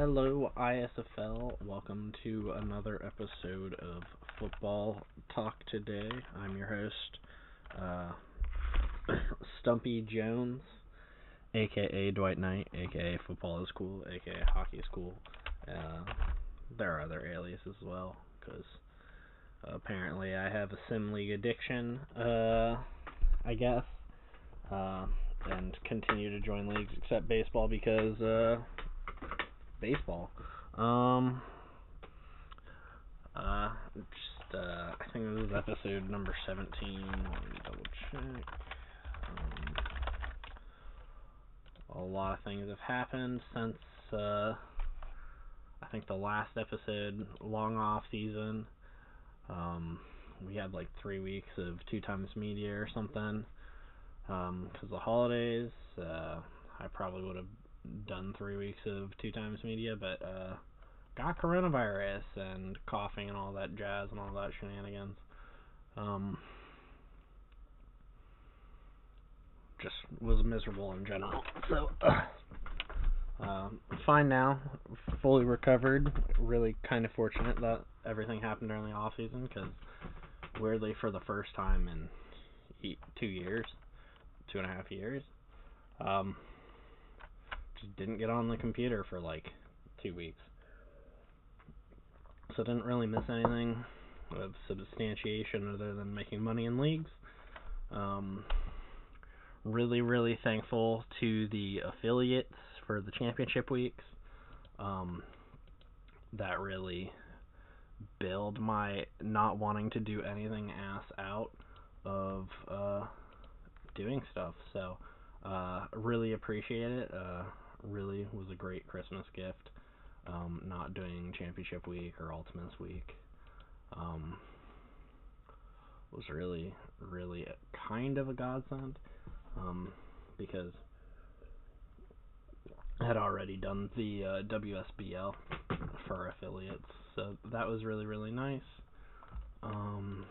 Hello, ISFL. Welcome to another episode of Football Talk today. I'm your host, uh, Stumpy Jones, aka Dwight Knight, aka Football is Cool, aka Hockey is Cool. Uh, there are other aliases as well, because apparently I have a Sim League addiction, uh, I guess, uh, and continue to join leagues except baseball because, uh, baseball. Um, uh, just, uh, I think this is episode number 17. Let me double check. Um, a lot of things have happened since, uh, I think the last episode, long off season. Um, we had like three weeks of two times media or something. Um, cause the holidays, uh, I probably would have done three weeks of two times media, but uh, got coronavirus and coughing and all that jazz and all that shenanigans. Um, just was miserable in general. So, uh, fine now, fully recovered. Really kind of fortunate that everything happened during the off season because weirdly for the first time in two years, two and a half years, um, just didn't get on the computer for like two weeks. So didn't really miss anything of substantiation other than making money in leagues. Um, really, really thankful to the affiliates for the championship weeks. Um, that really build my not wanting to do anything ass out of uh, doing stuff. So, uh, really appreciate it. Uh, really was a great Christmas gift. Um, not doing Championship Week or Ultimus Week um, was really, really a, kind of a godsend um, because I had already done the uh, WSBL for affiliates, so that was really, really nice. Um,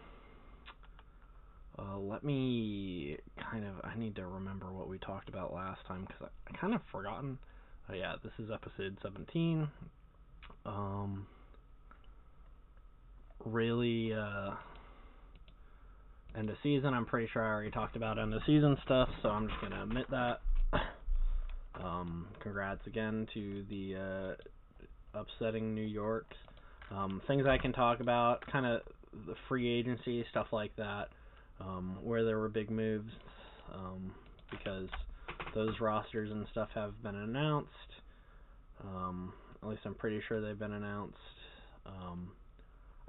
uh, let me kind of. I need to remember what we talked about last time because I, I kind of forgotten. Oh yeah, this is episode 17. Um, really, uh, end of season. I'm pretty sure I already talked about end of season stuff, so I'm just gonna admit that. Um, congrats again to the uh, upsetting New York. Um, things I can talk about, kind of the free agency stuff like that um, where there were big moves um, because those rosters and stuff have been announced. Um, at least I'm pretty sure they've been announced. Um,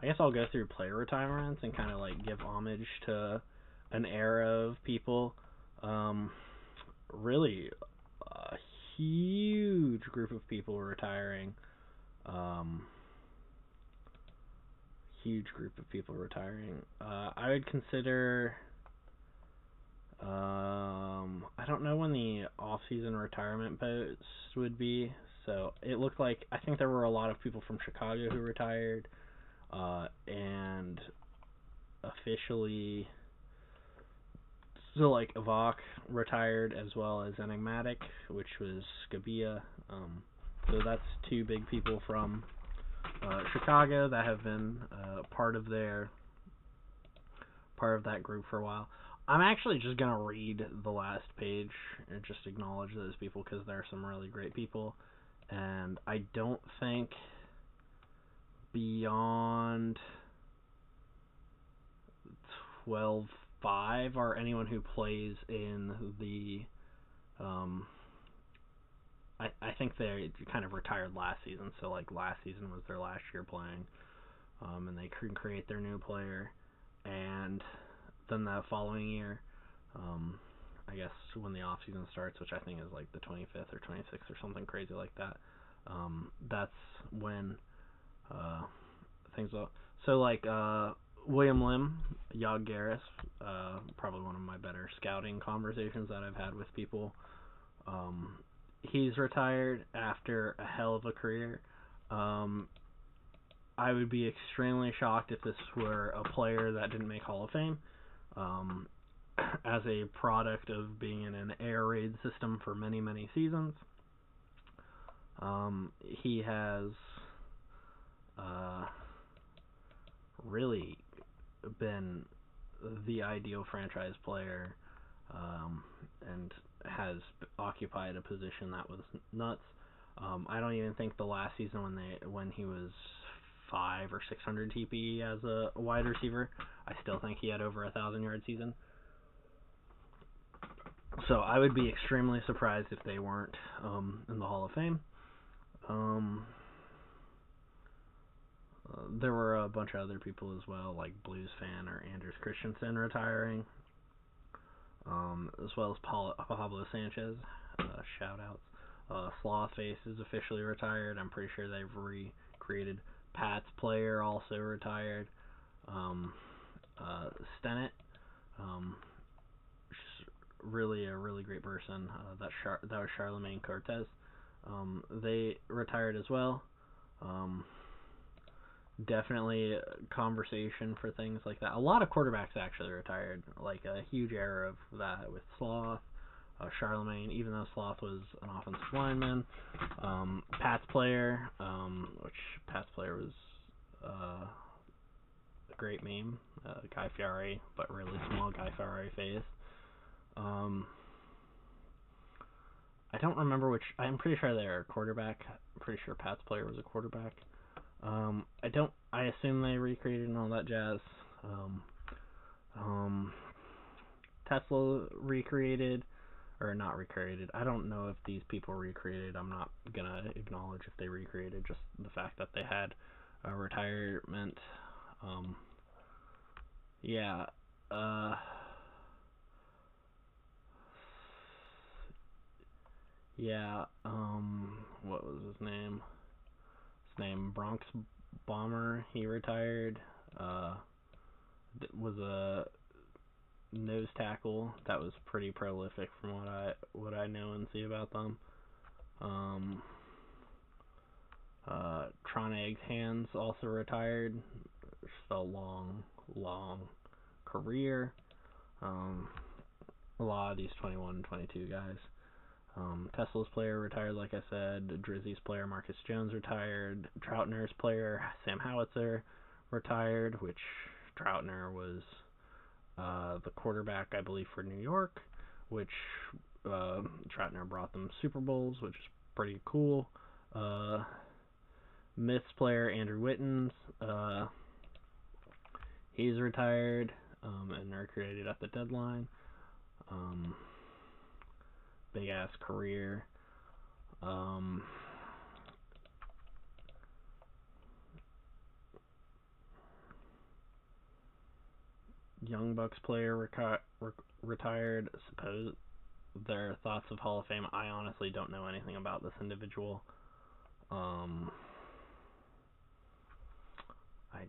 I guess I'll go through player retirements and kind of like give homage to an era of people. Um, really, a huge group of people retiring. Um, huge group of people retiring. Uh, I would consider. Um, I don't know when the off-season retirement boats would be. So it looked like I think there were a lot of people from Chicago who retired, uh, and officially, so like Avok retired as well as Enigmatic, which was Scabia. Um, so that's two big people from uh, Chicago that have been uh, part of their part of that group for a while. I'm actually just gonna read the last page and just acknowledge those people because there are some really great people, and I don't think beyond twelve five are anyone who plays in the um, I, I think they kind of retired last season, so like last season was their last year playing, um, and they couldn't create their new player, and then the following year, um, I guess when the off season starts, which I think is like the 25th or 26th or something crazy like that, um, that's when uh, things. Will, so like uh, William Lim, Yog Garris, uh, probably one of my better scouting conversations that I've had with people. Um, he's retired after a hell of a career. Um, I would be extremely shocked if this were a player that didn't make Hall of Fame. Um, as a product of being in an air raid system for many, many seasons. Um, he has uh, really been the ideal franchise player um, and has occupied a position that was nuts. Um, I don't even think the last season when they when he was five or six hundred TPE as a wide receiver, I still think he had over a thousand yard season. So I would be extremely surprised if they weren't um, in the Hall of Fame. Um, uh, there were a bunch of other people as well, like Blues fan or Anders Christensen retiring, um, as well as Paul, Pablo Sanchez. Uh, shout outs. Uh, Slothface is officially retired. I'm pretty sure they've recreated. Pat's player also retired. Um, uh, Stennett, um, really a really great person. Uh, that Char- that was Charlemagne Cortez. Um, they retired as well. Um, definitely conversation for things like that. A lot of quarterbacks actually retired, like a huge era of that with Sloth, uh, Charlemagne, even though Sloth was an offensive lineman. Um, Pat's player, um, which Pat's player was uh, a great meme, uh, Guy Fieri, but really small Guy Fieri face. Um, I don't remember which. I'm pretty sure they're a quarterback. I'm pretty sure Pat's player was a quarterback. Um, I don't. I assume they recreated and all that jazz. Um, um, Tesla recreated or not recreated. I don't know if these people recreated. I'm not gonna acknowledge if they recreated. Just the fact that they had a retirement. Um, yeah. Uh, yeah. Um, what was his name? Name Bronx Bomber. He retired. Uh, was a nose tackle that was pretty prolific from what I what I know and see about them. Um, uh, Tron Eggs Hands also retired. Just a long, long career. Um, a lot of these 21 and 22 guys. Um, Tesla's player retired, like I said. Drizzy's player Marcus Jones retired. Troutner's player Sam Howitzer retired, which Troutner was uh, the quarterback, I believe, for New York, which uh, Troutner brought them Super Bowls, which is pretty cool. Uh, Myths player Andrew Wittens, uh, he's retired um, and recreated at the deadline. Um, big ass career. Um, Young Bucks player re- retired. Suppose their thoughts of Hall of Fame. I honestly don't know anything about this individual. Um, I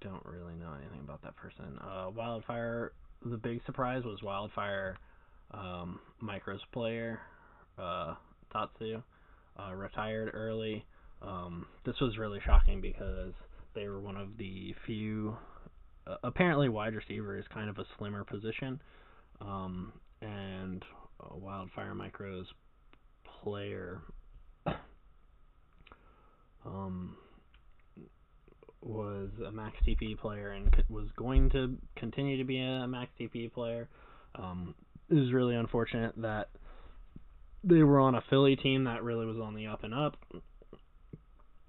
don't really know anything about that person. Uh, Wildfire. The big surprise was Wildfire. Um, Micros player, uh, Tatsu, uh, retired early. Um, this was really shocking because they were one of the few uh, apparently wide receiver is kind of a slimmer position, um, and uh, Wildfire Micro's player um, was a max TP player and was going to continue to be a max TP player. Um, it was really unfortunate that they were on a Philly team that really was on the up and up.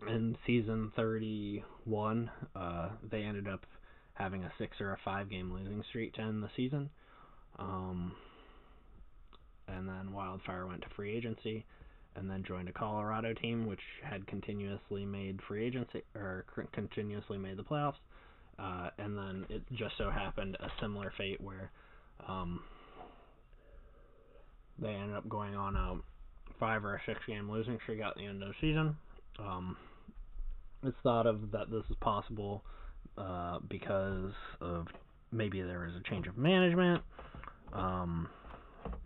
In season 31, uh, they ended up having a six or a five game losing streak to end the season. Um, and then Wildfire went to free agency and then joined a Colorado team which had continuously made free agency or continuously made the playoffs. Uh, and then it just so happened a similar fate where um, they ended up going on a five or a six game losing streak at the end of the season. Um, it's thought of that this is possible uh, because of maybe there was a change of management. Um,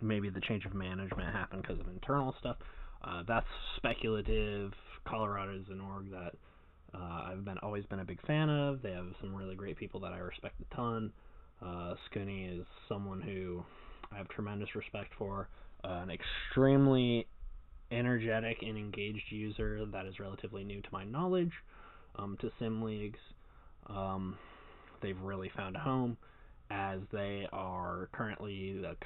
maybe the change of management happened because of internal stuff. Uh, that's speculative. Colorado is an org that uh, I've been always been a big fan of. They have some really great people that I respect a ton. Uh, Scooney is someone who I have tremendous respect for. An extremely energetic and engaged user that is relatively new to my knowledge um, to sim leagues. Um, they've really found a home as they are currently the,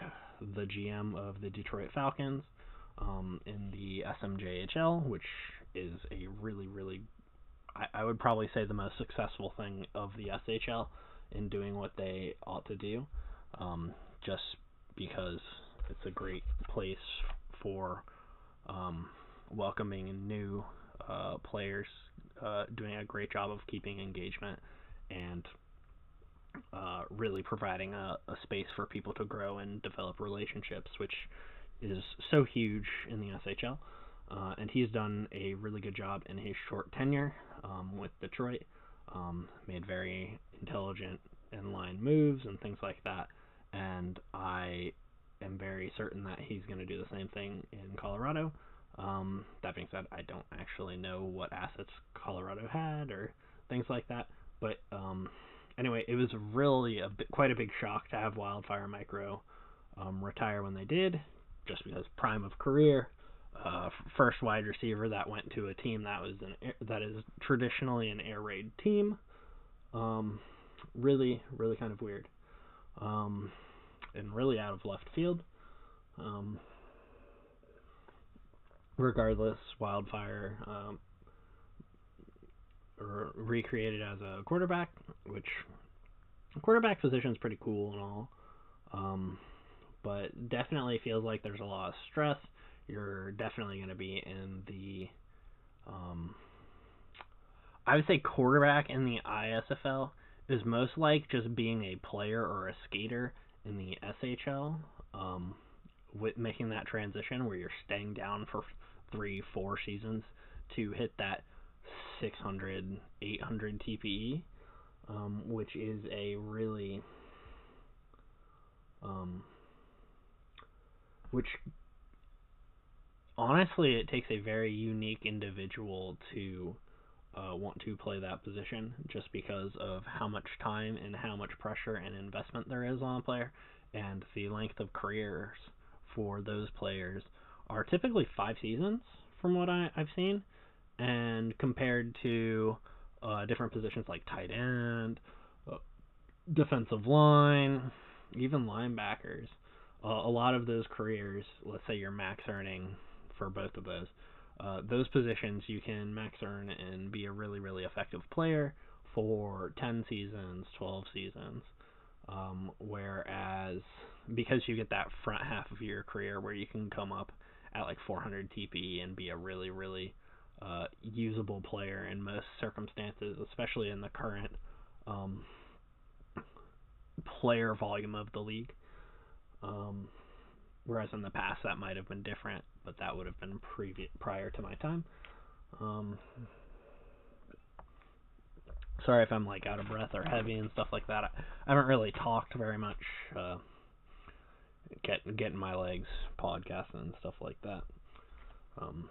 the GM of the Detroit Falcons um, in the SMJHL, which is a really, really, I, I would probably say the most successful thing of the SHL in doing what they ought to do, um, just because it's a great place for um, welcoming new uh, players, uh, doing a great job of keeping engagement and uh, really providing a, a space for people to grow and develop relationships, which is so huge in the SHL. Uh, and he's done a really good job in his short tenure um, with Detroit. Um, made very intelligent in line moves and things like that. And I am very certain that he's going to do the same thing in Colorado. Um, that being said, I don't actually know what assets Colorado had or things like that. But um, anyway, it was really a bit, quite a big shock to have Wildfire Micro um, retire when they did, just because prime of career, uh, first wide receiver that went to a team that was an that is traditionally an air raid team. Um, really, really kind of weird, um, and really out of left field. Um, regardless, Wildfire um, recreated as a quarterback, which quarterback position is pretty cool and all. Um, but definitely feels like there's a lot of stress. You're definitely going to be in the, um, I would say quarterback in the ISFL is most like just being a player or a skater in the SHL. Um, with making that transition where you're staying down for three, four seasons to hit that 600, 800 TPE, um, which is a really, um, which honestly, it takes a very unique individual to uh, want to play that position just because of how much time and how much pressure and investment there is on a player. And the length of careers for those players are typically five seasons from what I, I've seen. And compared to uh, different positions like tight end, uh, defensive line, even linebackers, uh, a lot of those careers, let's say you're max earning for both of those, uh, those positions you can max earn and be a really, really effective player for 10 seasons, 12 seasons. Um, whereas because you get that front half of your career where you can come up at like 400 TP and be a really, really uh, usable player in most circumstances, especially in the current um, player volume of the league. Um, whereas in the past that might have been different, but that would have been prior to my time. Um, sorry if I'm like out of breath or heavy and stuff like that. I, I haven't really talked very much. Uh, get getting my legs podcasting and stuff like that. Um,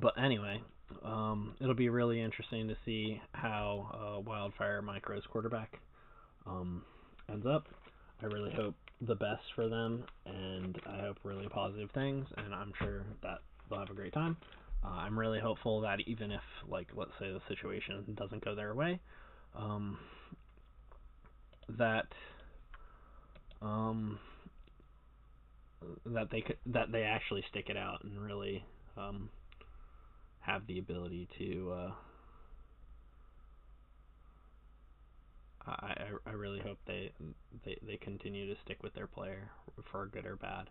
but anyway, um, it'll be really interesting to see how uh, Wildfire Micro's quarterback um, ends up. I really hope the best for them, and I hope really positive things, and I'm sure that they'll have a great time. Uh, I'm really hopeful that even if, like, let's say the situation doesn't go their way, um, that um, that they could, that they actually stick it out and really um, have the ability to. Uh, I, I really hope they, they they continue to stick with their player for good or bad.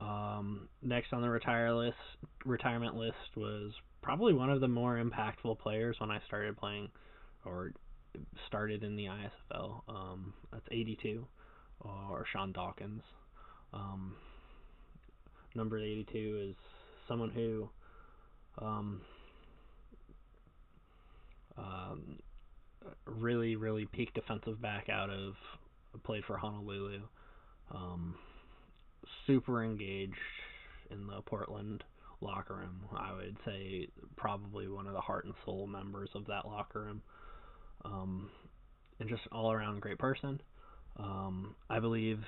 Um, next on the retire list, retirement list was probably one of the more impactful players when I started playing, or started in the ISFL. Um, that's 82, or Sean Dawkins. Um, number 82 is someone who um, um, really, really peak defensive back out of played for Honolulu. Um, super engaged in the Portland locker room. I would say probably one of the heart and soul members of that locker room. Um, and just all around great person. Um, I believe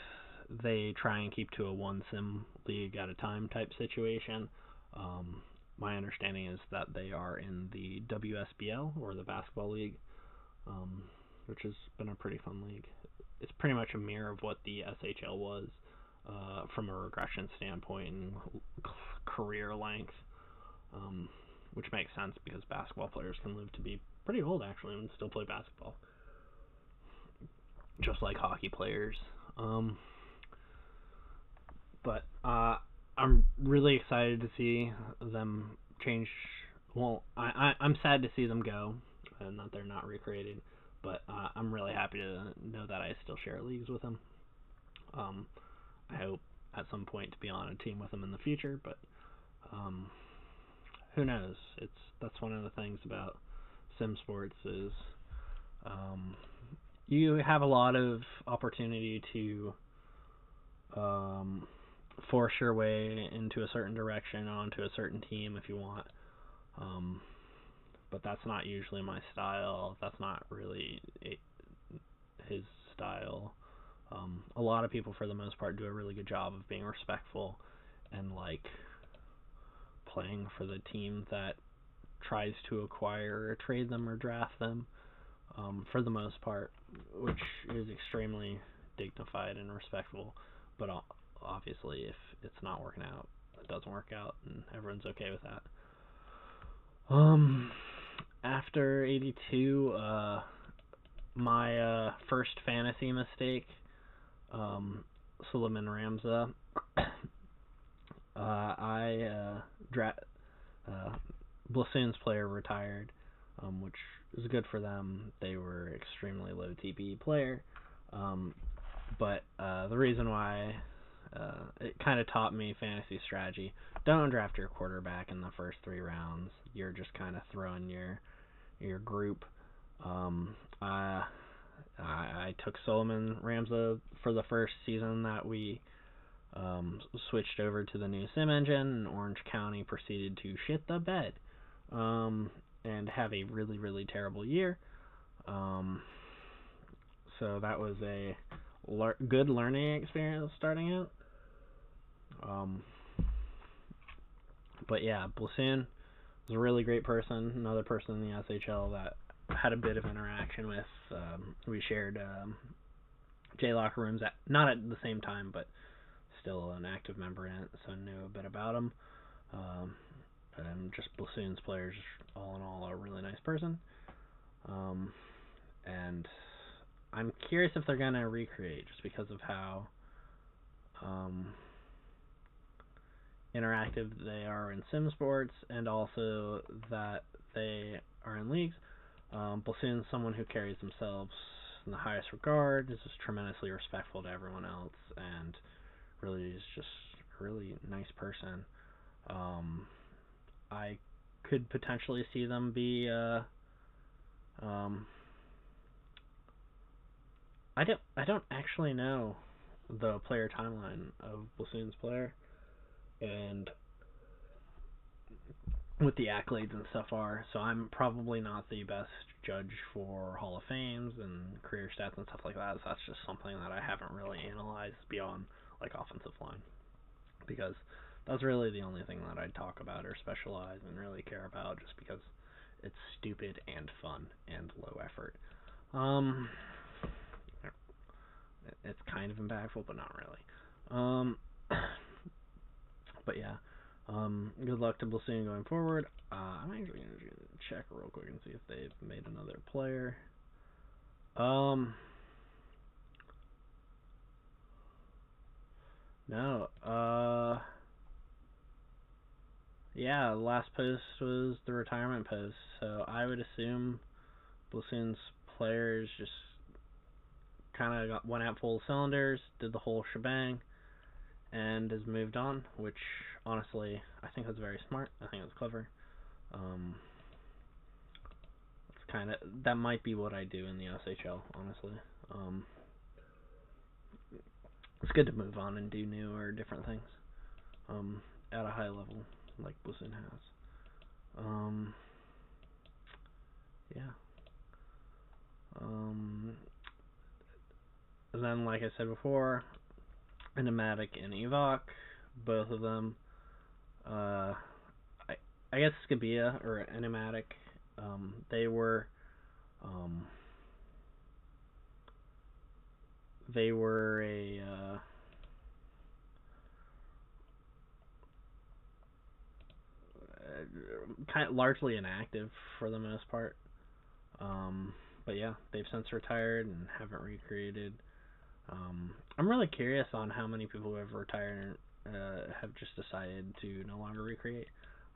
they try and keep to a one sim league at a time type situation. Um, my understanding is that they are in the WSBL or the basketball league, um, which has been a pretty fun league. It's pretty much a mirror of what the SHL was uh, from a regression standpoint and career length, um, which makes sense because basketball players can live to be pretty old actually and still play basketball, just like hockey players. Um, but uh, I'm really excited to see them change. Well, I, I I'm sad to see them go, and that they're not recreated. But uh, I'm really happy to know that I still share leagues with them. Um, I hope at some point to be on a team with them in the future, but um, who knows? It's that's one of the things about sim sports is um, you have a lot of opportunity to um, force your way into a certain direction onto a certain team if you want. Um, but that's not usually my style. That's not really his style. Um, a lot of people, for the most part, do a really good job of being respectful and like playing for the team that tries to acquire or trade them or draft them. Um, for the most part, which is extremely dignified and respectful. But obviously, if it's not working out, it doesn't work out, and everyone's okay with that. Um, after 82, uh, my uh, first fantasy mistake, um, Suleiman Ramza. uh, I uh, dra- uh, Blasoon's player retired, um, which is good for them. They were extremely low TP player, um, but uh, the reason why uh, it kind of taught me fantasy strategy. Don't draft your quarterback in the first three rounds. You're just kind of throwing your your group. Um, I, I took Solomon Ramza for the first season that we um, switched over to the new sim engine, and Orange County proceeded to shit the bed um, and have a really really terrible year. Um, so that was a le- good learning experience starting out. Um, but yeah, Blasoon was a really great person. Another person in the SHL that had a bit of interaction with. Um, we shared um, J locker rooms at not at the same time, but still an active member in it, so knew a bit about him. Um, and just Blasoon's players, all in all, a really nice person. Um, and I'm curious if they're gonna recreate, just because of how um, interactive they are in sim sports and also that they are in leagues. Um, Blasoon's someone who carries themselves in the highest regard, is just tremendously respectful to everyone else, and really is just a really nice person. Um, I could potentially see them be uh, um, I don't I don't actually know the player timeline of Blasoon's player and what the accolades and stuff are. So I'm probably not the best judge for Hall of Fames and career stats and stuff like that. So that's just something that I haven't really analyzed beyond like offensive line because that's really the only thing that I talk about or specialize and really care about just because it's stupid and fun and low effort. Um, it's kind of impactful, but not really. Um, but yeah, um, good luck to Blasoon going forward. Uh, I'm actually gonna check real quick and see if they've made another player. Um, no. Uh, yeah, last post was the retirement post, so I would assume Blasoon's players just kind of went out full cylinders, did the whole shebang and has moved on, which honestly I think that's very smart. I think it's clever. Um, it's kind of that might be what I do in the SHL, honestly. Um, it's good to move on and do new or different things um, at a high level, like Blasoon has. Um, yeah. Um, then, like I said before, Enigmatic and Evoc, both of them. Uh, I I guess Scabia or Enigmatic, um, they were, um, they were a uh, kind of largely inactive for the most part. Um, but yeah, they've since retired and haven't recreated. Um, I'm really curious on how many people who have retired uh, have just decided to no longer recreate.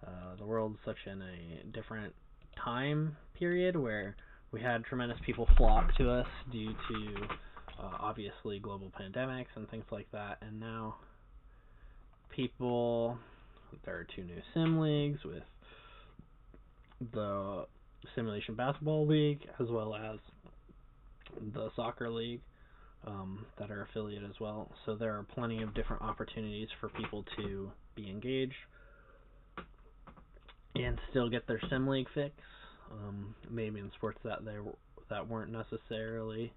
Uh, the world's such in a different time period where we had tremendous people flock to us due to uh, obviously global pandemics and things like that, and now people there are two new sim leagues with the simulation basketball league as well as the soccer league um, that are affiliate as well. So there are plenty of different opportunities for people to be engaged and still get their sim league fix. Um, maybe in sports that they that weren't necessarily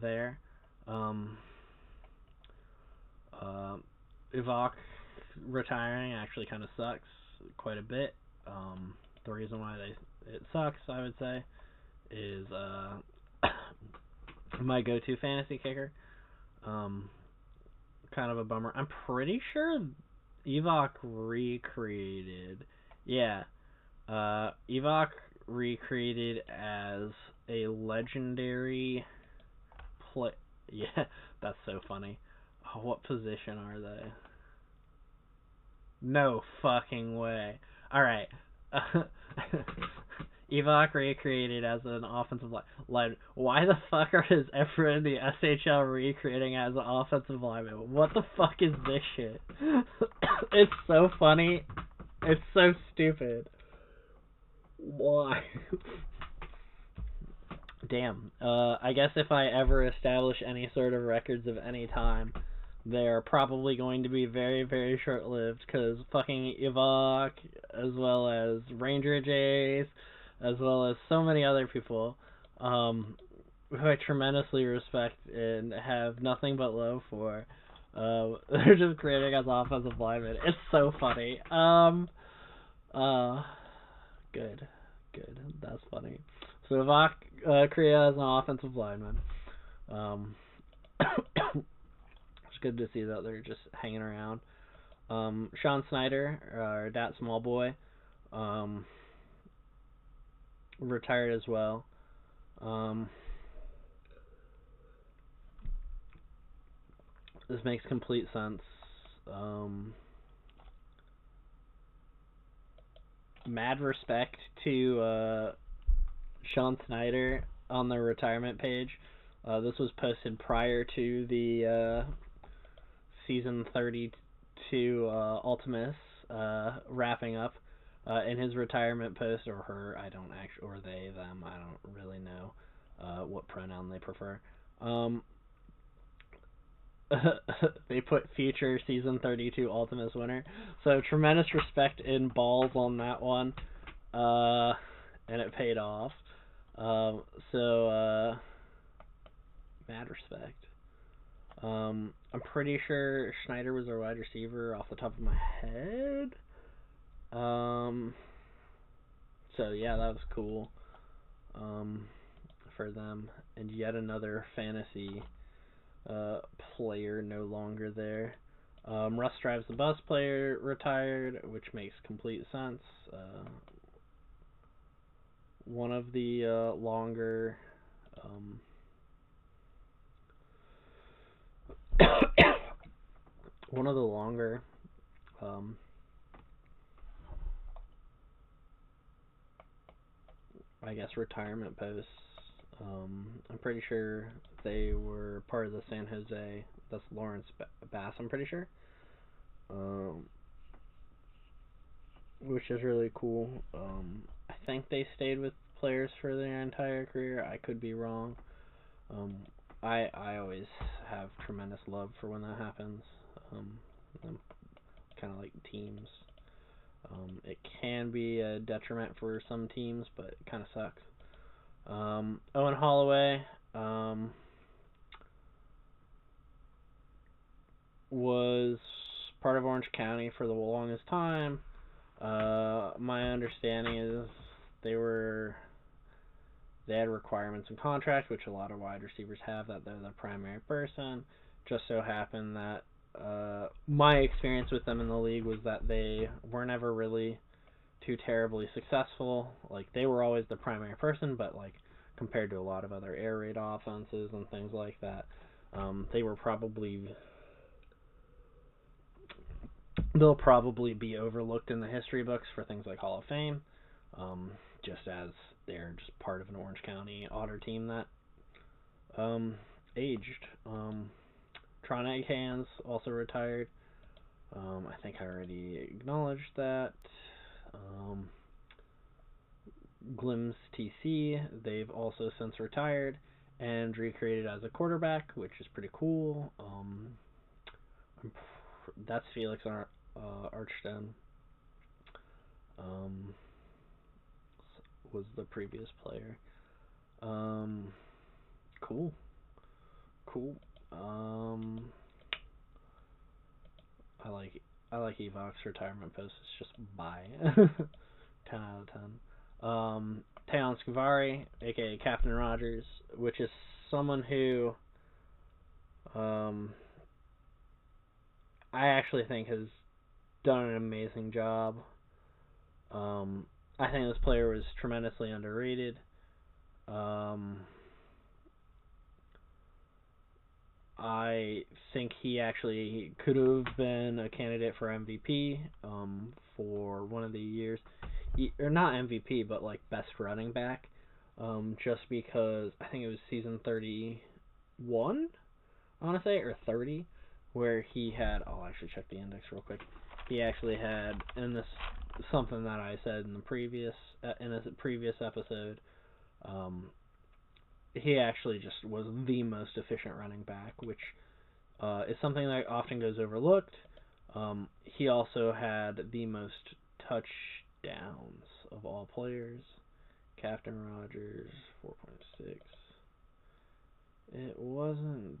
there. Um, uh, Evoc retiring actually kind of sucks quite a bit. Um, the reason why they it sucks, I would say, is uh, my go-to fantasy kicker. Um, kind of a bummer. I'm pretty sure Evoc recreated. Yeah, uh, Evoc recreated as a legendary play. Yeah, that's so funny. Oh, what position are they? No fucking way. Alright. Evoc recreated as an offensive line. Why the fuck are his ever in the SHL recreating as an offensive lineman? What the fuck is this shit? it's so funny. It's so stupid. Why? Damn. Uh, I guess if I ever establish any sort of records of any time, they're probably going to be very, very short lived because fucking Evoc, as well as Ranger Jace, as well as so many other people, um, who I tremendously respect and have nothing but love for. Uh, they're just creating as offensive linemen. It's so funny. Um, uh, good, good. That's funny. So Evoc uh, Korea as an offensive lineman. Um, good to see that they're just hanging around. Um, Sean Snyder, or that small boy, um, retired as well. Um, this makes complete sense. Um, mad respect to uh, Sean Snyder on the retirement page. Uh, this was posted prior to the uh, season 32 uh, Ultimus uh, wrapping up uh, in his retirement post, or her, I don't actually, or they, them, I don't really know uh, what pronoun they prefer. Um, they put future season 32 Ultimus winner. So tremendous respect in balls on that one. Uh, and it paid off. Um, so, uh, mad respect. Um, I'm pretty sure Schneider was a wide receiver off the top of my head. Um, so yeah, that was cool. Um, for them, and yet another fantasy uh, player no longer there. Um, Russ drives the bus player retired, which makes complete sense. Uh, one of the uh, longer um, one of the longer um, I guess retirement posts. Um, I'm pretty sure they were part of the San Jose. That's Lawrence Bass. I'm pretty sure. Um, which is really cool. Um, I think they stayed with players for their entire career. I could be wrong. Um, I I always have tremendous love for when that happens. Um, kind of like teams. Um, it can be a detriment for some teams, but it kind of sucks. Um, Owen Holloway. Um, was part of Orange County for the longest time. Uh, my understanding is they were they had requirements in contract, which a lot of wide receivers have, that they're the primary person. Just so happened that uh, my experience with them in the league was that they were never really too terribly successful. Like they were always the primary person, but like compared to a lot of other air raid offenses and things like that, um, they were probably they'll probably be overlooked in the history books for things like Hall of Fame, um, just as they're just part of an Orange County Otter team that um, aged. Um, Tron Egghands also retired. Um, I think I already acknowledged that. Um, Glims TC, they've also since retired and recreated as a quarterback, which is pretty cool. Um, that's Felix Ar- uh, Archstone. Um, was the previous player. Um, cool, cool. Um, I like I like Evok's retirement post. It's just bye. ten out of ten. Um, Teon Scavari, aka Captain Rogers, which is someone who um, I actually think has done an amazing job. Um, I think this player was tremendously underrated. Um, I think he actually could have been a candidate for MVP um, for one of the years, or not MVP, but like best running back, um, just because I think it was season thirty-one, I want to say, or thirty, where he had. Oh, I'll actually check the index real quick. He actually had, and this something that I said in the previous uh, in a previous episode. Um, he actually just was the most efficient running back, which uh, is something that often goes overlooked. Um, he also had the most touchdowns of all players. Captain Rogers, 4.6. It wasn't.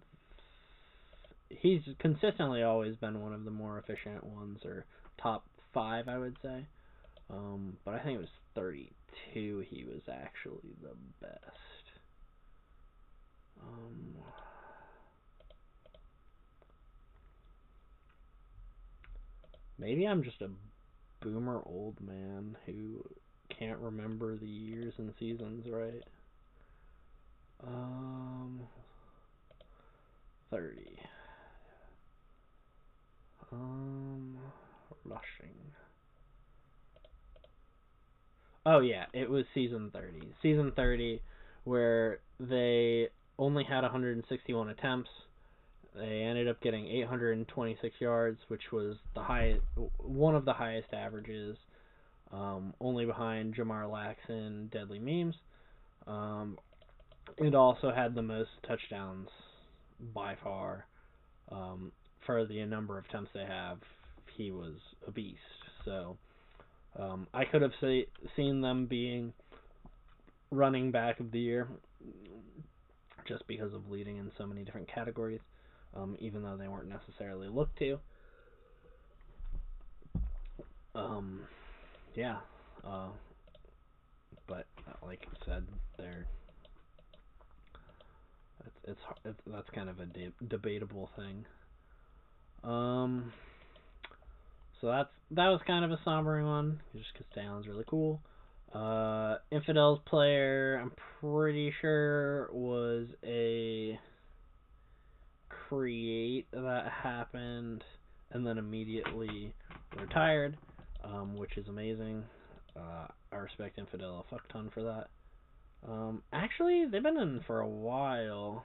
He's consistently always been one of the more efficient ones, or top five, I would say. Um, but I think it was 32. He was actually the best. Um, maybe I'm just a boomer old man who can't remember the years and seasons right. Um, 30. Um, rushing. Oh yeah, it was season 30. Season 30 where they only had 161 attempts. They ended up getting 826 yards, which was the high, one of the highest averages, um, only behind Jamar Laxon, Deadly Memes. Um, it also had the most touchdowns by far. Um, for the number of attempts they have, he was a beast. So um, I could have say, seen them being running back of the year just because of leading in so many different categories, um, even though they weren't necessarily looked to. Um, yeah, uh, but uh, like I said, they're it's it's, it's that's kind of a de- debatable thing. Um, so that's that was kind of a sombering one, just because Talon's really cool. Uh, Infidels player, I'm pretty sure was a create that happened and then immediately retired, um, which is amazing. Uh, I respect Infidel a fuck ton for that. Um, actually, they've been in for a while.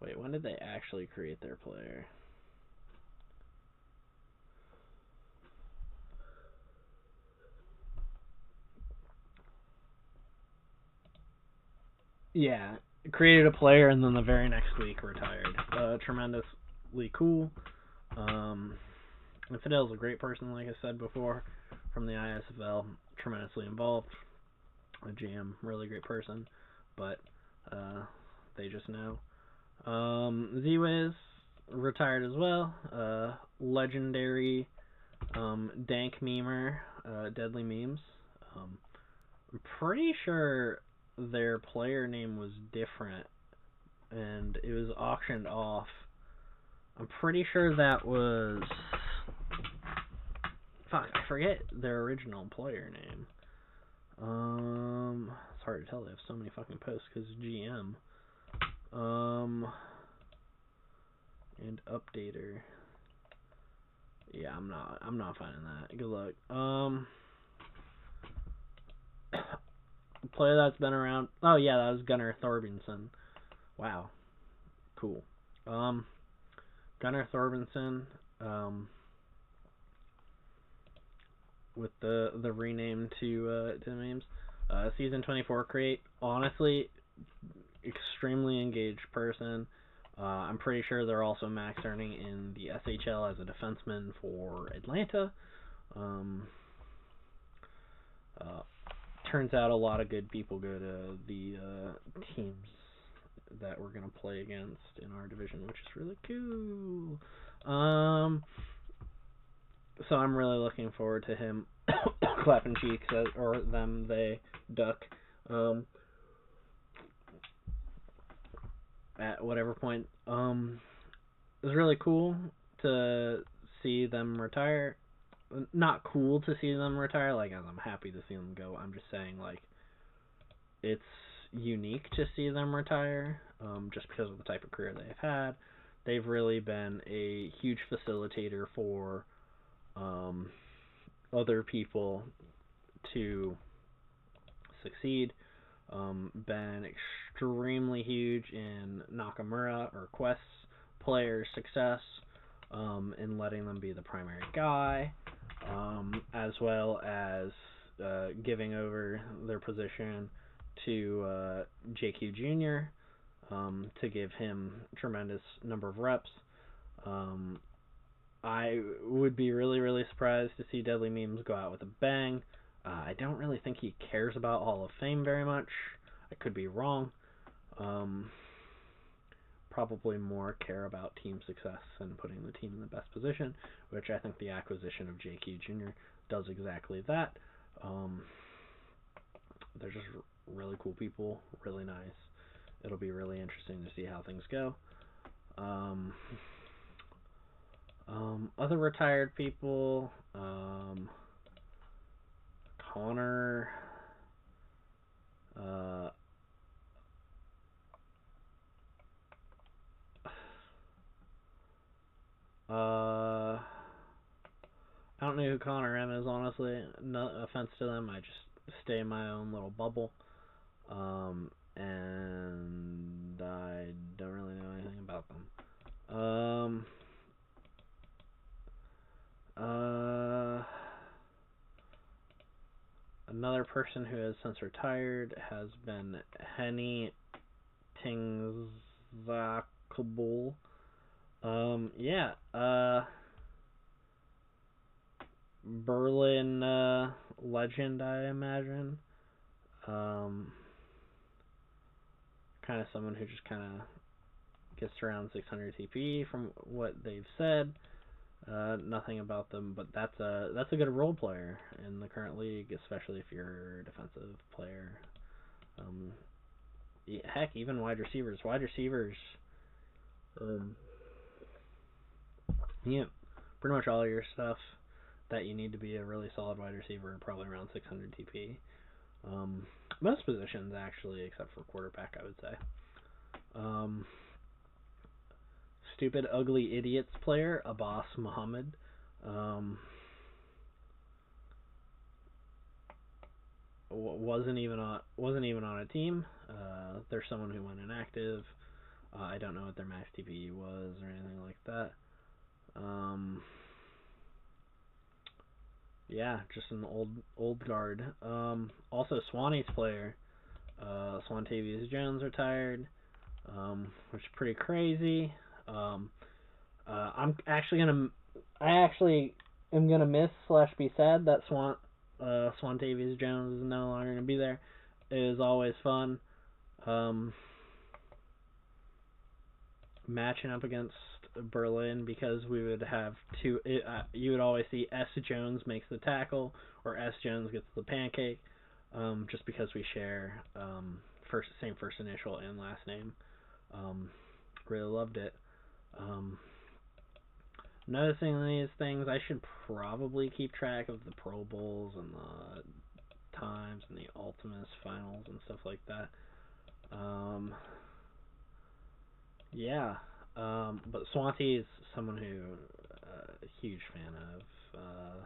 Wait, when did they actually create their player? Yeah, created a player and then the very next week retired. Uh, tremendously cool. Um, and Fidel's a great person, like I said before, from the ISFL. Tremendously involved. A GM, really great person, but uh, they just know. Um, Z-Wiz, retired as well. Uh, legendary um, dank memer, uh, Deadly Memes. Um, I'm pretty sure their player name was different, and it was auctioned off. I'm pretty sure that was. Fuck, I forget their original player name. Um, it's hard to tell. They have so many fucking posts because GM. Um, and updater. Yeah, I'm not. I'm not finding that. Good luck. Um, player that's been around. Oh yeah, that was Gunnar Thorbjornsson. Wow, cool. Um, Gunnar Thorbjornsson. Um, with the the rename to uh, to the names. Uh, season 24 create honestly extremely engaged person. Uh, I'm pretty sure they're also max earning in the SHL as a defenseman for Atlanta. Um, uh, turns out a lot of good people go to the uh, teams that we're gonna play against in our division, which is really cool. Um, so I'm really looking forward to him clapping cheeks at, or them they duck. Um, at whatever point. Um, it was really cool to see them retire. Not cool to see them retire, like as I'm happy to see them go. I'm just saying like it's unique to see them retire, um, just because of the type of career they've had. They've really been a huge facilitator for um, other people to succeed. Um, been extremely huge in Nakamura or Quest's players' success um, in letting them be the primary guy, um, as well as uh, giving over their position to uh, JQ Jr. Um, to give him tremendous number of reps. Um, I would be really, really surprised to see Deadly Memes go out with a bang. Uh, I don't really think he cares about Hall of Fame very much. I could be wrong. Um, probably more care about team success and putting the team in the best position, which I think the acquisition of JQ Jr. does exactly that. Um, they're just really cool people, really nice. It'll be really interesting to see how things go. Um, um, other retired people, um, Connor, uh, uh, I don't know who Connor M is, honestly. No offense to them, I just stay in my own little bubble. Um, and I don't really know anything about them. Um, uh, another person who has since retired has been Henny Tingzakabul. Um, yeah, uh, Berlin uh, legend, I imagine. Um, kind of someone who just kind of gets around 600 TP from what they've said. Uh, nothing about them, but that's a that's a good role player in the current league, especially if you're a defensive player. Um, yeah, heck, even wide receivers. Wide receivers. Um, yeah, pretty much all your stuff that you need to be a really solid wide receiver, probably around 600 TP. Um, most positions actually, except for quarterback, I would say. Um, stupid, ugly idiots player, Abbas Muhammad. Um, wasn't even on wasn't even on a team. Uh, there's someone who went inactive. Uh, I don't know what their max TPE was or anything like that. Um, yeah, just an old old guard. Um, also, Swanee's player, uh, Swantavius Jones retired, um, which is pretty crazy. Um, uh, I'm actually gonna, I actually am gonna miss slash be sad that Swan, uh, Swantavius Jones is no longer gonna be there. It is always fun. Um, matching up against Berlin because we would have two. Uh, you would always see S Jones makes the tackle or S Jones gets the pancake, um, just because we share um, first same first initial and last name. Um, really loved it. Um, noticing these things, I should probably keep track of the Pro Bowls and the times and the Ultimus finals and stuff like that. Um, yeah, um, but Swansea is someone who uh, a huge fan of. Uh,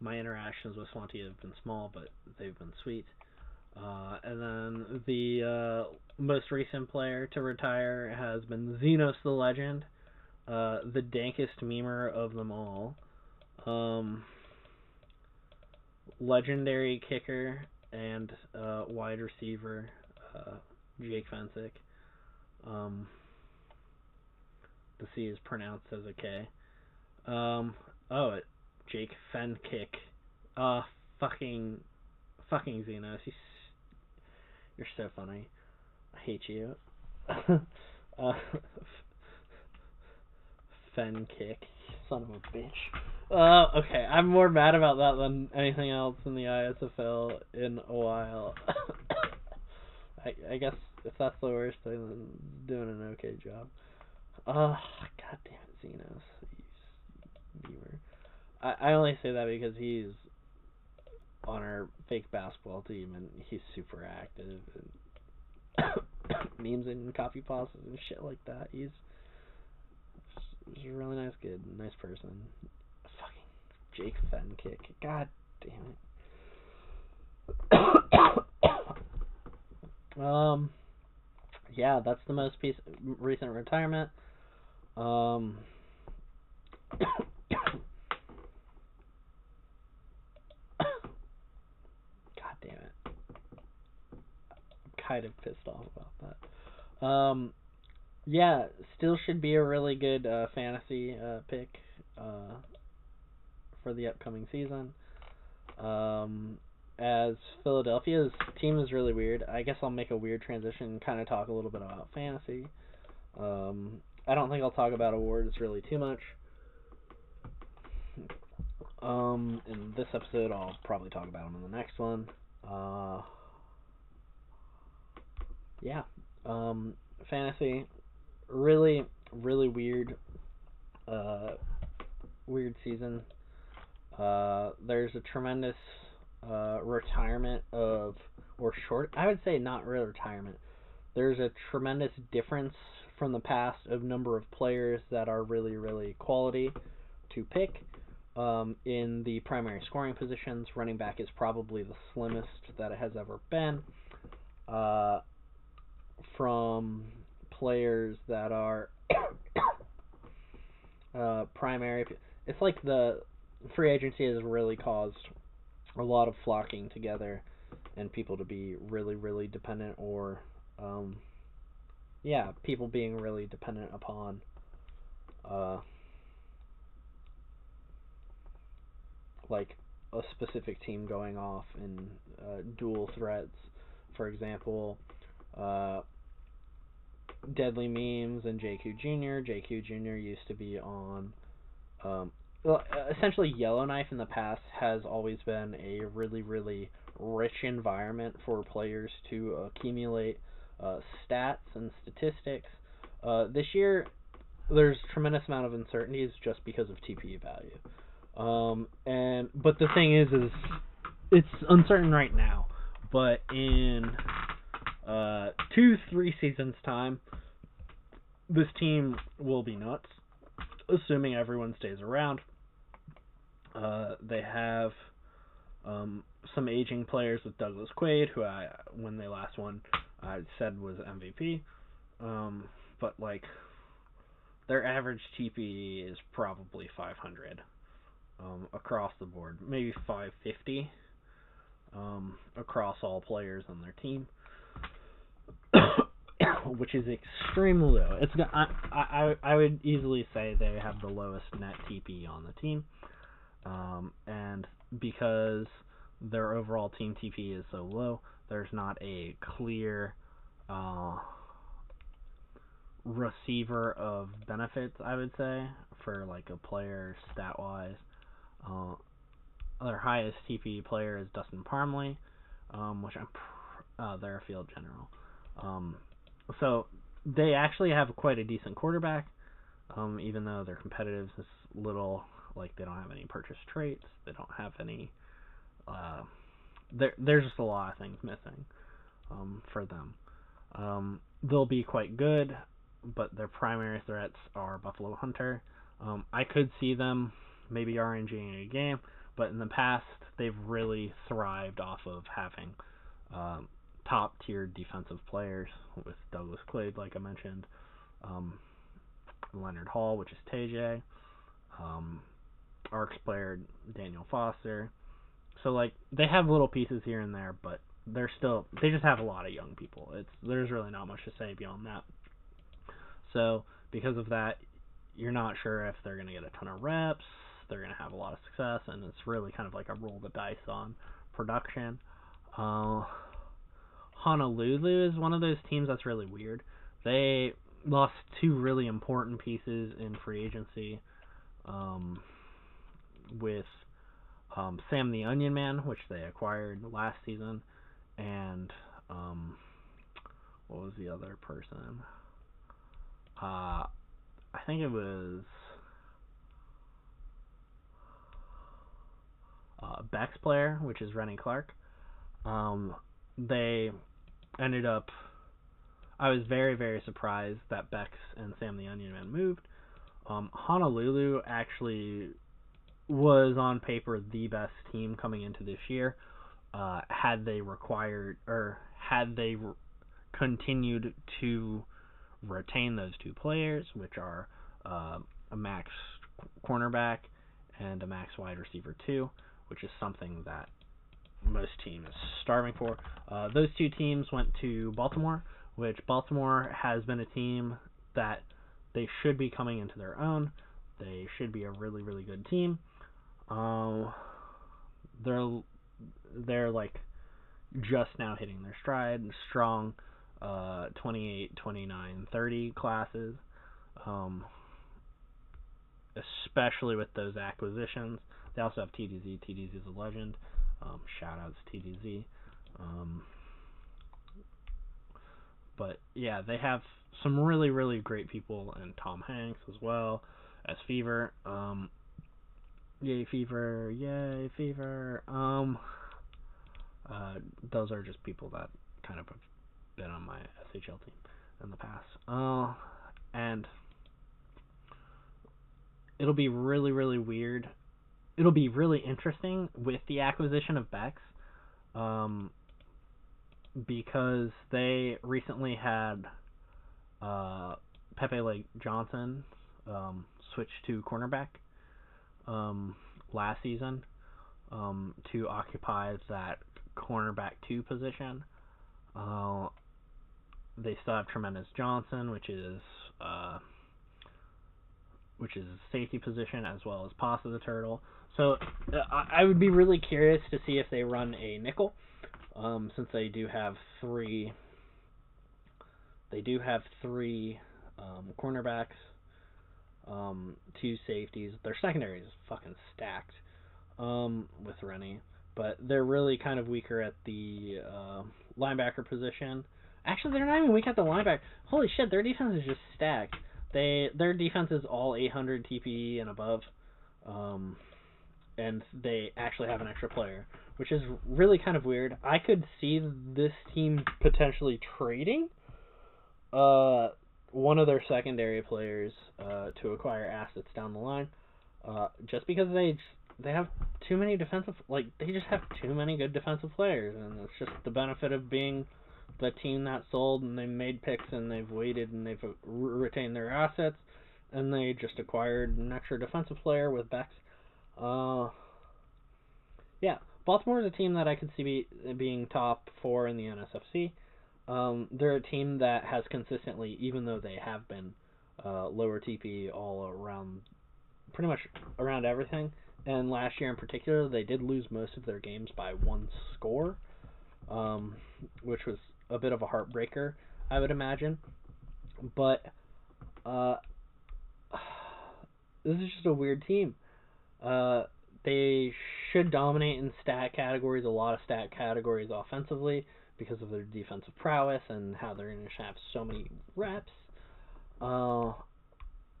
my interactions with Swansea have been small, but they've been sweet. Uh, and then the uh, most recent player to retire has been Xenos the Legend, uh, the dankest memer of them all. Um, legendary kicker and uh, wide receiver Jake Fensick. Um, the C is pronounced as a K. Um, oh, it, Jake Fenkick. Uh, fucking, fucking Xenos. He's, you're so funny. I hate you. uh, Fenkick. Son of a bitch. Uh, okay, I'm more mad about that than anything else in the ISFL in a while. I, I guess if that's the worst thing, then doing an okay job. Uh, god damn it, Xenos. Beaver. I, I only say that because he's on our fake basketball team and he's super active and memes and copy pastas and shit like that. He's, he's a really nice kid, nice person. Fucking Jake Fenkick. God damn it. um, yeah, that's the most piece, recent retirement. Um, God damn it. I'm kind of pissed off about that. Um, yeah, still should be a really good uh, fantasy uh, pick uh, for the upcoming season. Um, as Philadelphia's team is really weird, I guess I'll make a weird transition and kind of talk a little bit about fantasy. Um, I don't think I'll talk about awards really too much. Um, in this episode, I'll probably talk about them in the next one. Uh, yeah. Um, fantasy, really, really weird. Uh, weird season. Uh, there's a tremendous uh, retirement of, or short, I would say not real retirement. There's a tremendous difference from the past of number of players that are really, really quality to pick. Um, in the primary scoring positions, running back is probably the slimmest that it has ever been. Uh, from players that are uh, primary, it's like the free agency has really caused a lot of flocking together and people to be really, really dependent or, um, yeah, people being really dependent upon. Uh, like a specific team going off in uh, dual threats. For example, uh, Deadly Memes and JQ Jr. JQ Jr. used to be on. Um, well, essentially, Yellowknife in the past has always been a really, really rich environment for players to accumulate uh, stats and statistics. Uh, this year, there's tremendous amount of uncertainties just because of TPE value. Um, and but the thing is, is it's uncertain right now. But in uh, two, three seasons time, this team will be nuts, assuming everyone stays around. Uh, they have um, some aging players with Douglas Quaid, who I, when they last won, I said was MVP. Um, but like, their average TPE is probably 500 um, across the board, maybe 550 um, across all players on their team, which is extremely low. It's I, I I would easily say they have the lowest net TP on the team, um, and because their overall team TP is so low, there's not a clear uh, receiver of benefits, I would say, for like a player stat wise. Uh, their highest TP player is Dustin Parmley, um, which I'm uh, they're field general. Um, so they actually have quite a decent quarterback, um, even though their competitive is little like they don't have any purchase traits, they don't have any. Uh, there, there's just a lot of things missing um, for them. Um, they'll be quite good, but their primary threats are Buffalo Hunter. Um, I could see them maybe RNGing a game, but in the past they've really thrived off of having um, top tier defensive players with Douglas Quaid, like I mentioned, um, Leonard Hall, which is TJ, um, Arcs player Daniel Foster. So like they have little pieces here and there, but they're still they just have a lot of young people. It's there's really not much to say beyond that. So because of that, you're not sure if they're gonna get a ton of reps, they're gonna have a lot of success, and it's really kind of like a roll the dice on production. Uh, Honolulu is one of those teams that's really weird. They lost two really important pieces in free agency um, with um, Sam the Onion Man, which they acquired last season, and um, what was the other person? Uh, I think it was uh, Bex player, which is Rennie Clark. Um, they ended up. I was very, very surprised that Bex and Sam the Onion Man moved. Um, Honolulu actually was on paper the best team coming into this year. Uh, had they required or had they re- continued to retain those two players, which are uh, a max cornerback and a max wide receiver two, which is something that most teams starving for. Uh, those two teams went to Baltimore, which Baltimore has been a team that they should be coming into their own. They should be a really really good team. Um, they're they're like just now hitting their stride, and strong uh, 28, 29, 30 classes. Um, especially with those acquisitions. They also have TDZ. TDZ is a legend. Um, shout outs TDZ. Um, but yeah, they have some really, really great people, and Tom Hanks as well as Fever. Um, yay, Fever! Yay, Fever! Um, uh, those are just people that kind of have been on my SHL team in the past. Uh, and it'll be really, really weird. It'll be really interesting with the acquisition of Bex, um, because they recently had uh, Pepe Lake Johnson um, switch to cornerback um, last season um, to occupy that cornerback two position. Uh, they still have Tremendous Johnson, which is uh, which is safety position, as well as Pasta the Turtle. So uh, I would be really curious to see if they run a nickel, um, since they do have three. They do have three um, cornerbacks, um, two safeties. Their secondary is fucking stacked um, with Rennie, but they're really kind of weaker at the uh, linebacker position. Actually, they're not even weak at the linebacker. Holy shit, their defense is just stacked. They their defense is all 800 TPE and above, um, and they actually have an extra player, which is really kind of weird. I could see this team potentially trading uh, one of their secondary players uh, to acquire assets down the line, uh, just because they they have too many defensive like they just have too many good defensive players, and it's just the benefit of being the team that sold and they made picks and they've waited and they've retained their assets and they just acquired an extra defensive player with Bex. Uh, yeah, Baltimore is a team that I could see be, being top four in the NSFC. Um, they're a team that has consistently, even though they have been uh, lower TP all around, pretty much around everything. And last year in particular, they did lose most of their games by one score, um, which was a bit of a heartbreaker, I would imagine. But Uh, this is just a weird team. Uh, they should dominate in stat categories, a lot of stat categories offensively because of their defensive prowess and how they're going to have so many reps. Uh,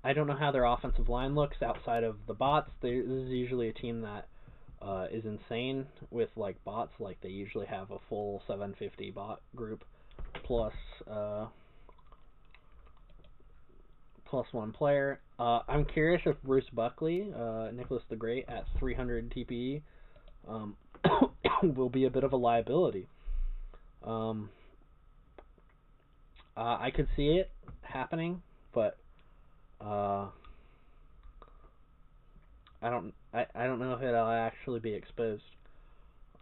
I don't know how their offensive line looks outside of the bots. They, this is usually a team that uh, is insane with like bots. Like they usually have a full 750 bot group plus uh, plus one player. Uh, I'm curious if Bruce Buckley, uh, Nicholas the Great, at 300 TPE, um, will be a bit of a liability. Um, uh, I could see it happening, but uh, I don't. I, I don't know if it'll actually be exposed.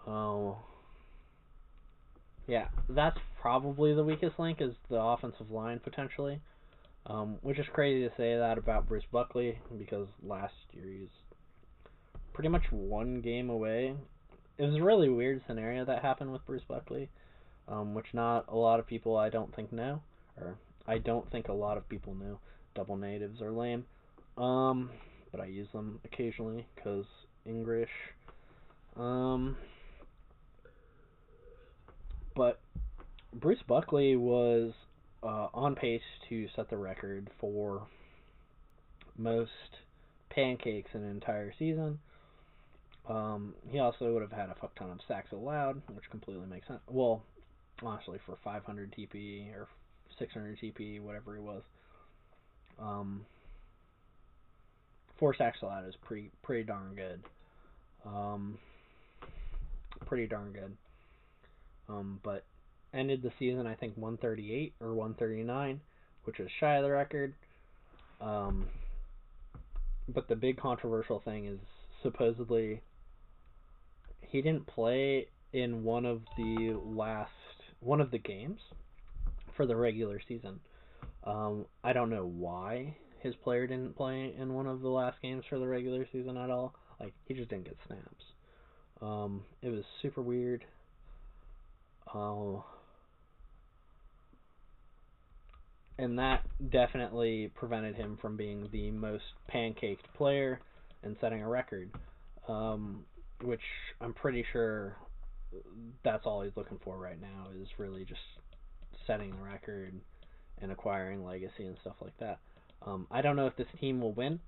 Oh. yeah, that's probably the weakest link is the offensive line potentially. Um, which is crazy to say that about Bruce Buckley because last year he's pretty much one game away. It was a really weird scenario that happened with Bruce Buckley, um, which not a lot of people I don't think know, or I don't think a lot of people know. Double natives are lame, um, but I use them occasionally because English. Um, but Bruce Buckley was uh, on pace to set the record for most pancakes in an entire season. Um, he also would have had a fuck ton of sacks allowed, which completely makes sense. Well, honestly, for 500 TP or 600 TP, whatever he was, um, four sacks allowed is pretty pretty darn good. Um, pretty darn good. Um, but ended the season I think 138 or 139, which is shy of the record. Um, but the big controversial thing is supposedly he didn't play in one of the last one of the games for the regular season. Um, I don't know why his player didn't play in one of the last games for the regular season at all. Like he just didn't get snaps. Um, it was super weird. Uh, and that definitely prevented him from being the most pancaked player and setting a record, um, which I'm pretty sure that's all he's looking for right now is really just setting the record and acquiring legacy and stuff like that. Um, I don't know if this team will win.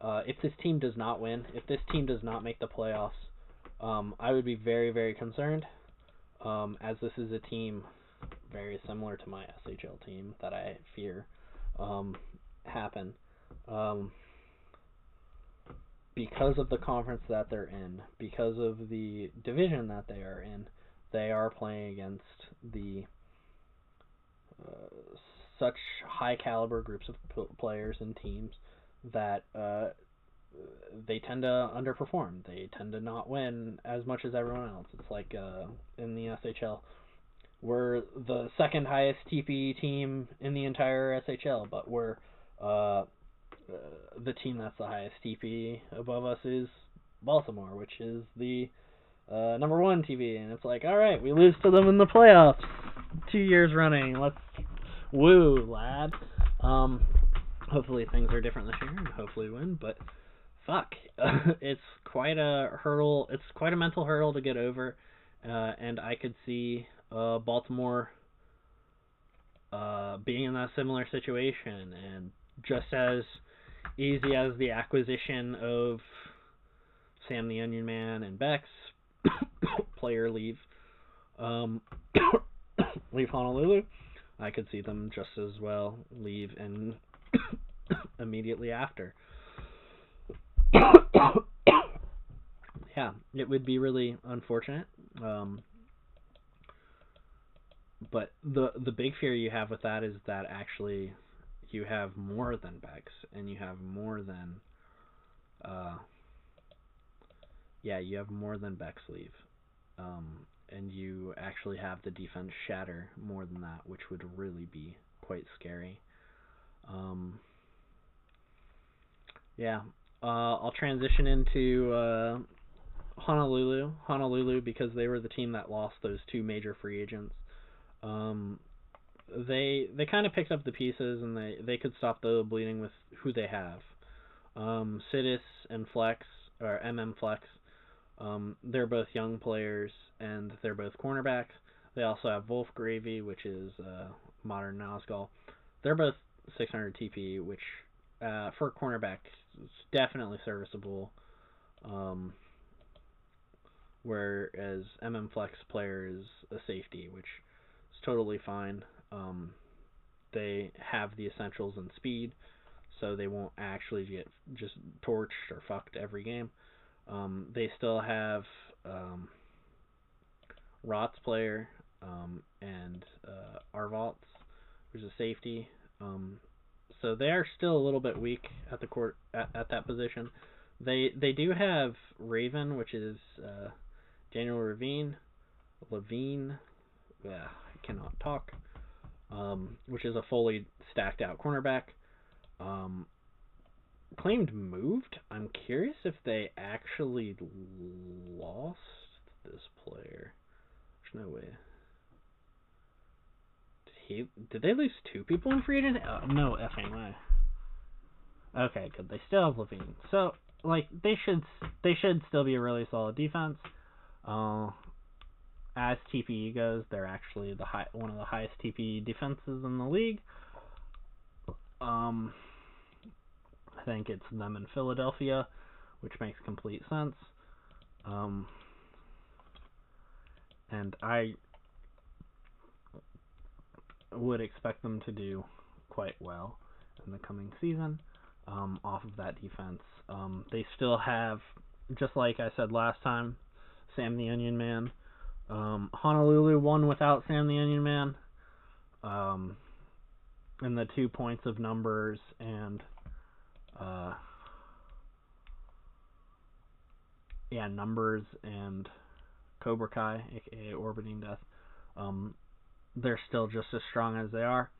Uh, if this team does not win, if this team does not make the playoffs, um, I would be very, very concerned, um, as this is a team very similar to my SHL team that I fear um, happen. Um, because of the conference that they're in, because of the division that they are in, they are playing against the uh, such high caliber groups of p- players and teams that uh, they tend to underperform. They tend to not win as much as everyone else. It's like uh, in the SHL we're the second highest TP team in the entire SHL, but we're the team that's the highest TP above us is Baltimore, which is the uh, number one TV, and it's like, all right, we lose to them in the playoffs two years running. Let's woo, lad. Um, hopefully things are different this year, and hopefully win. But fuck, it's quite a hurdle. It's quite a mental hurdle to get over, uh, and I could see uh, Baltimore uh, being in that similar situation, and just as easy as the acquisition of Sam the Onion Man and Bex, player leave, um, leave Honolulu, I could see them just as well leave and immediately after. yeah, it would be really unfortunate. Um, but the the big fear you have with that is that actually you have more than Bex and you have more than uh yeah, you have more than Bex leave. Um and you actually have the defense shatter more than that, which would really be quite scary. Um yeah. Uh I'll transition into uh Honolulu. Honolulu because they were the team that lost those two major free agents um, they they kind of picked up the pieces and they they could stop the bleeding with who they have. Um, Sidis and Flex or MM Flex, um, they're both young players and they're both cornerbacks. They also have Wolf Gravy, which is uh, modern Nazgul. They're both 600 TP, which uh, for a cornerback is definitely serviceable. Um, whereas MM Flex player is a safety, which is totally fine. Um, they have the essentials and speed, so they won't actually get just torched or fucked every game. Um, they still have um, Rots player um, and uh, Arvalts, who's a safety. Um, so they are still a little bit weak at the court at, at that position. They they do have Raven, which is uh, Daniel Levine, Levine. Yeah, I cannot talk. Um, which is a fully stacked out cornerback. Um, claimed moved. I'm curious if they actually lost this player. There's no way. Did he? Did they lose two people in free agency? Oh, no effing way. Okay, good. They still have Levine. So, like, they should they should still be a really solid defense. Uh, as TPE goes, they're actually the high one of the highest TPE defenses in the league. Um, I think it's them in Philadelphia, which makes complete sense. Um, and I would expect them to do quite well in the coming season um, off of that defense. Um, they still have, just like I said last time, Sam the Onion Man. Um, Honolulu won without Sam the Onion Man. Um, and the two points of numbers and uh, yeah, numbers and Cobra Kai, aka Orbiting Death. Um, they're still just as strong as they are,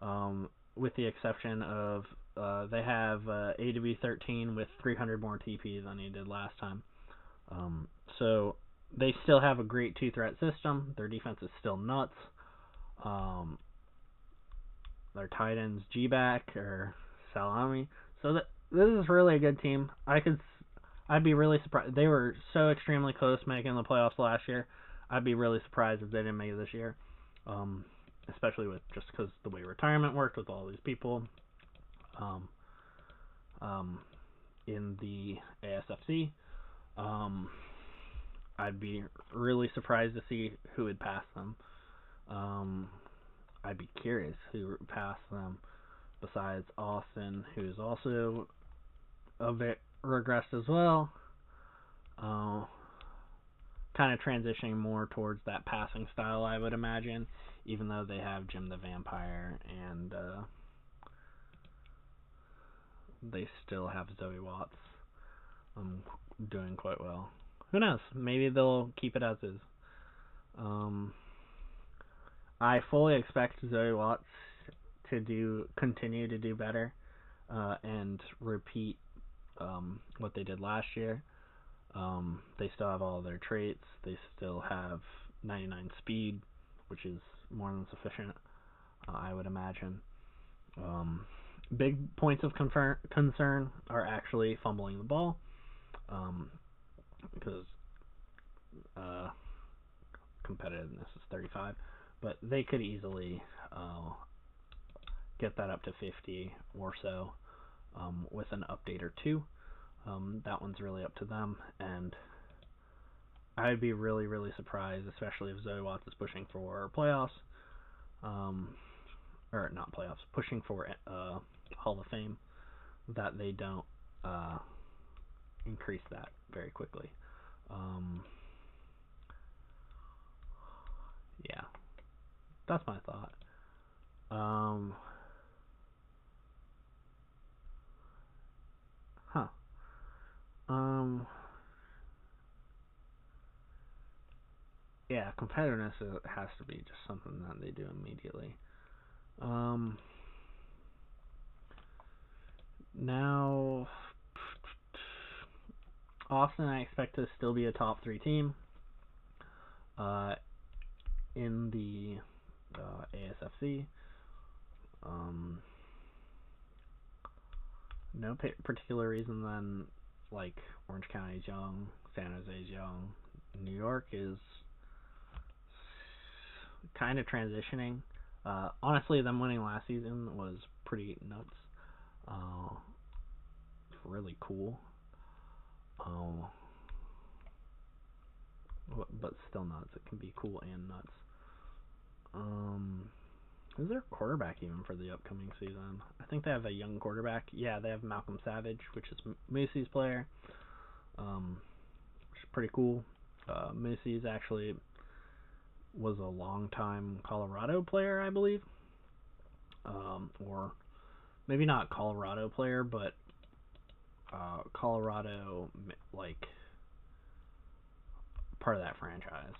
um, with the exception of uh, they have uh, AW13 with 300 more TP than he did last time. Um, so they still have a great two threat system. Their defense is still nuts. Um, their tight ends G back or Salami. So this is really a good team. I could I'd be really surprised. They were so extremely close making the playoffs last year. I'd be really surprised if they didn't make it this year. Um, especially with just because the way retirement worked with all these people. Um, um, in the ASFC. Um, I'd be really surprised to see who would pass them. Um, I'd be curious who would pass them besides Austin, who's also a bit regressed as well. Uh, kind of transitioning more towards that passing style, I would imagine, even though they have Jim the Vampire and uh, they still have Zoe Watts um, doing quite well who knows? Maybe they'll keep it as is. Um, I fully expect Zoe Watts to do continue to do better uh, and repeat um, what they did last year. Um, they still have all their traits. They still have 99 speed, which is more than sufficient, uh, I would imagine. Um, big points of confer- concern are actually fumbling the ball. Um, because uh, competitiveness is 35, but they could easily uh, get that up to 50 or so um, with an update or two. Um, that one's really up to them, and I'd be really, really surprised, especially if Zoe Watts is pushing for playoffs, um, or not playoffs, pushing for uh, Hall of Fame, that they don't uh, increase that very quickly. Um, yeah, that's my thought. Um, huh. Um, yeah, competitiveness has to be just something that they do immediately. Um, now, Austin, I expect to still be a top three team. Uh, in the uh, ASFC. Um, no particular reason than like Orange County is young, San Jose is young, New York is kind of transitioning. Uh, honestly, them winning last season was pretty nuts. Uh, really cool. Um, but still nuts. It can be cool and nuts. Um, is there a quarterback even for the upcoming season? I think they have a young quarterback. Yeah, they have Malcolm Savage, which is Moosey's player. Um, which is pretty cool. Uh, Moosey's actually was a long-time Colorado player, I believe. Um, or maybe not Colorado player, but uh, Colorado like part of that franchise,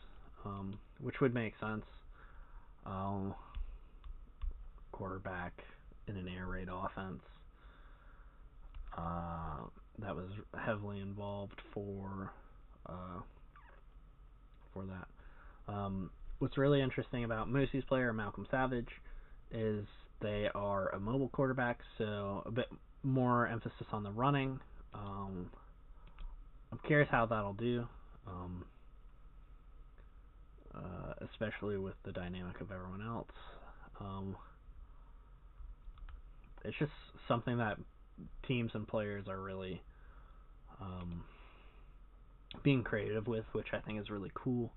um, which would make sense. Um, quarterback in an air raid offense uh, that was heavily involved for uh, for that. Um, what's really interesting about Moosey's player Malcolm Savage is they are a mobile quarterback, so a bit more emphasis on the running. Um, I'm curious how that'll do. Um, uh, especially with the dynamic of everyone else. Um, it's just something that teams and players are really um, being creative with, which I think is really cool.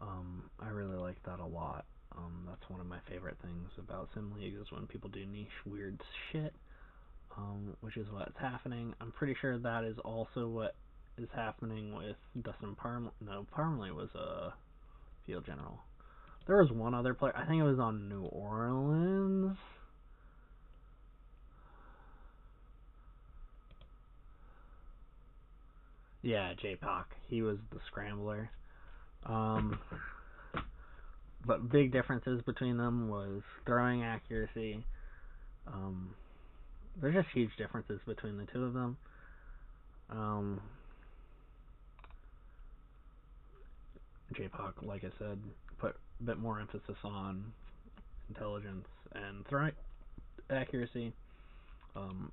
Um, I really like that a lot. Um, that's one of my favorite things about Sim League is when people do niche weird shit, um, which is what's happening. I'm pretty sure that is also what is happening with Dustin Parm. No, Parmalee was a field general. There was one other player. I think it was on New Orleans. Yeah, J-Pac. He was the scrambler. Um, but big differences between them was throwing accuracy. Um, there's just huge differences between the two of them. Um, J-Pac, like I said, put a bit more emphasis on intelligence and throwing accuracy. Um,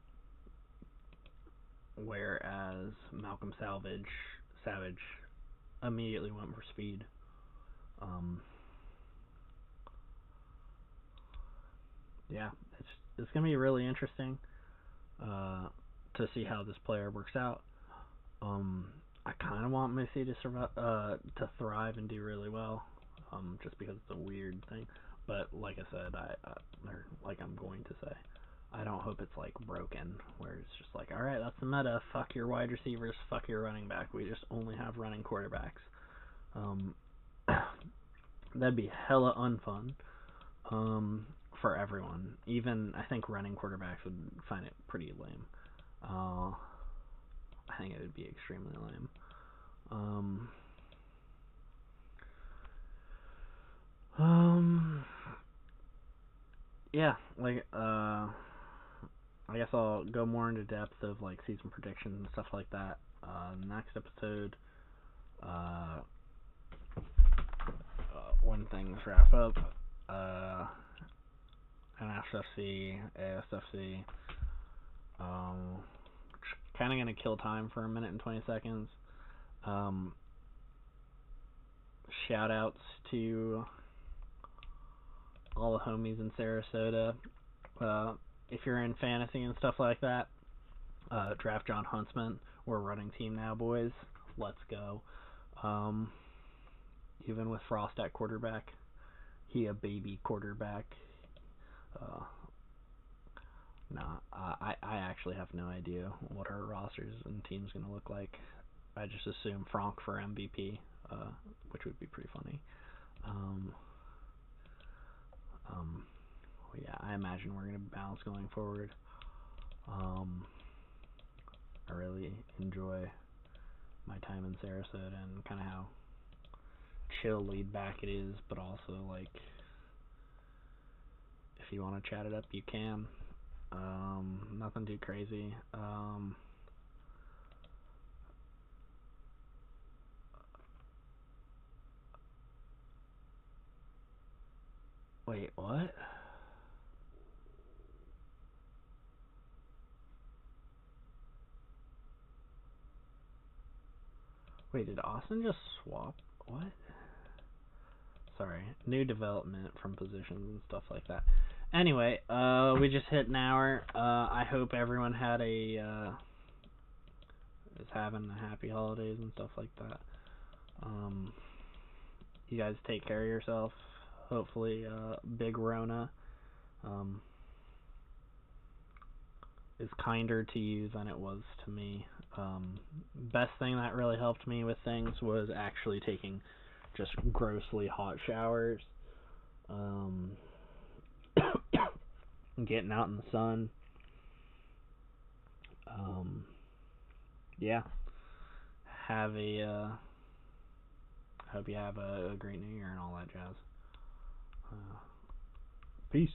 whereas Malcolm Salvage Savage immediately went for speed. Um, yeah, it's it's gonna be really interesting uh, to see how this player works out. Um, I kind of want Missy to survive, uh, to thrive and do really well, um, just because it's a weird thing. But like I said, I, like I'm going to say, I don't hope it's like broken, where it's just like, all right, that's the meta. Fuck your wide receivers. Fuck your running back. We just only have running quarterbacks. Um, that'd be hella unfun. Um, for everyone. Even I think running quarterbacks would find it pretty lame. Uh, I think it would be extremely lame. Um, um, yeah, like uh I guess I'll go more into depth of like season predictions and stuff like that. Uh, next episode, uh, uh, when things wrap up, uh, NSFC, ASFC, um, kind of gonna kill time for a minute and twenty seconds. Um, shout outs to all the homies in Sarasota. Uh, if you're in fantasy and stuff like that, uh, draft John Huntsman. We're running team now, boys. Let's go. Um, even with Frost at quarterback, he a baby quarterback. Uh, nah, I I actually have no idea what our rosters and teams gonna look like. I just assume Frank for MVP, uh, which would be pretty funny. Um, um, yeah, I imagine we're to bounce going forward. Um, I really enjoy my time in Sarasota and kind of how chill, laid back it is, but also like you want to chat it up, you can. Um, nothing too crazy. Um, Wait, what? Wait, did Austin just swap? What? Sorry, new development from positions and stuff like that. Anyway, uh, we just hit an hour. Uh, I hope everyone had a uh, is having a happy holidays and stuff like that. Um, you guys take care of yourself. Hopefully, uh, Big Rona um, is kinder to you than it was to me. Um, best thing that really helped me with things was actually taking just grossly hot showers. Um, getting out in the sun. Um, yeah. Have a, uh, hope you have a, a great new year and all that jazz. Uh, peace.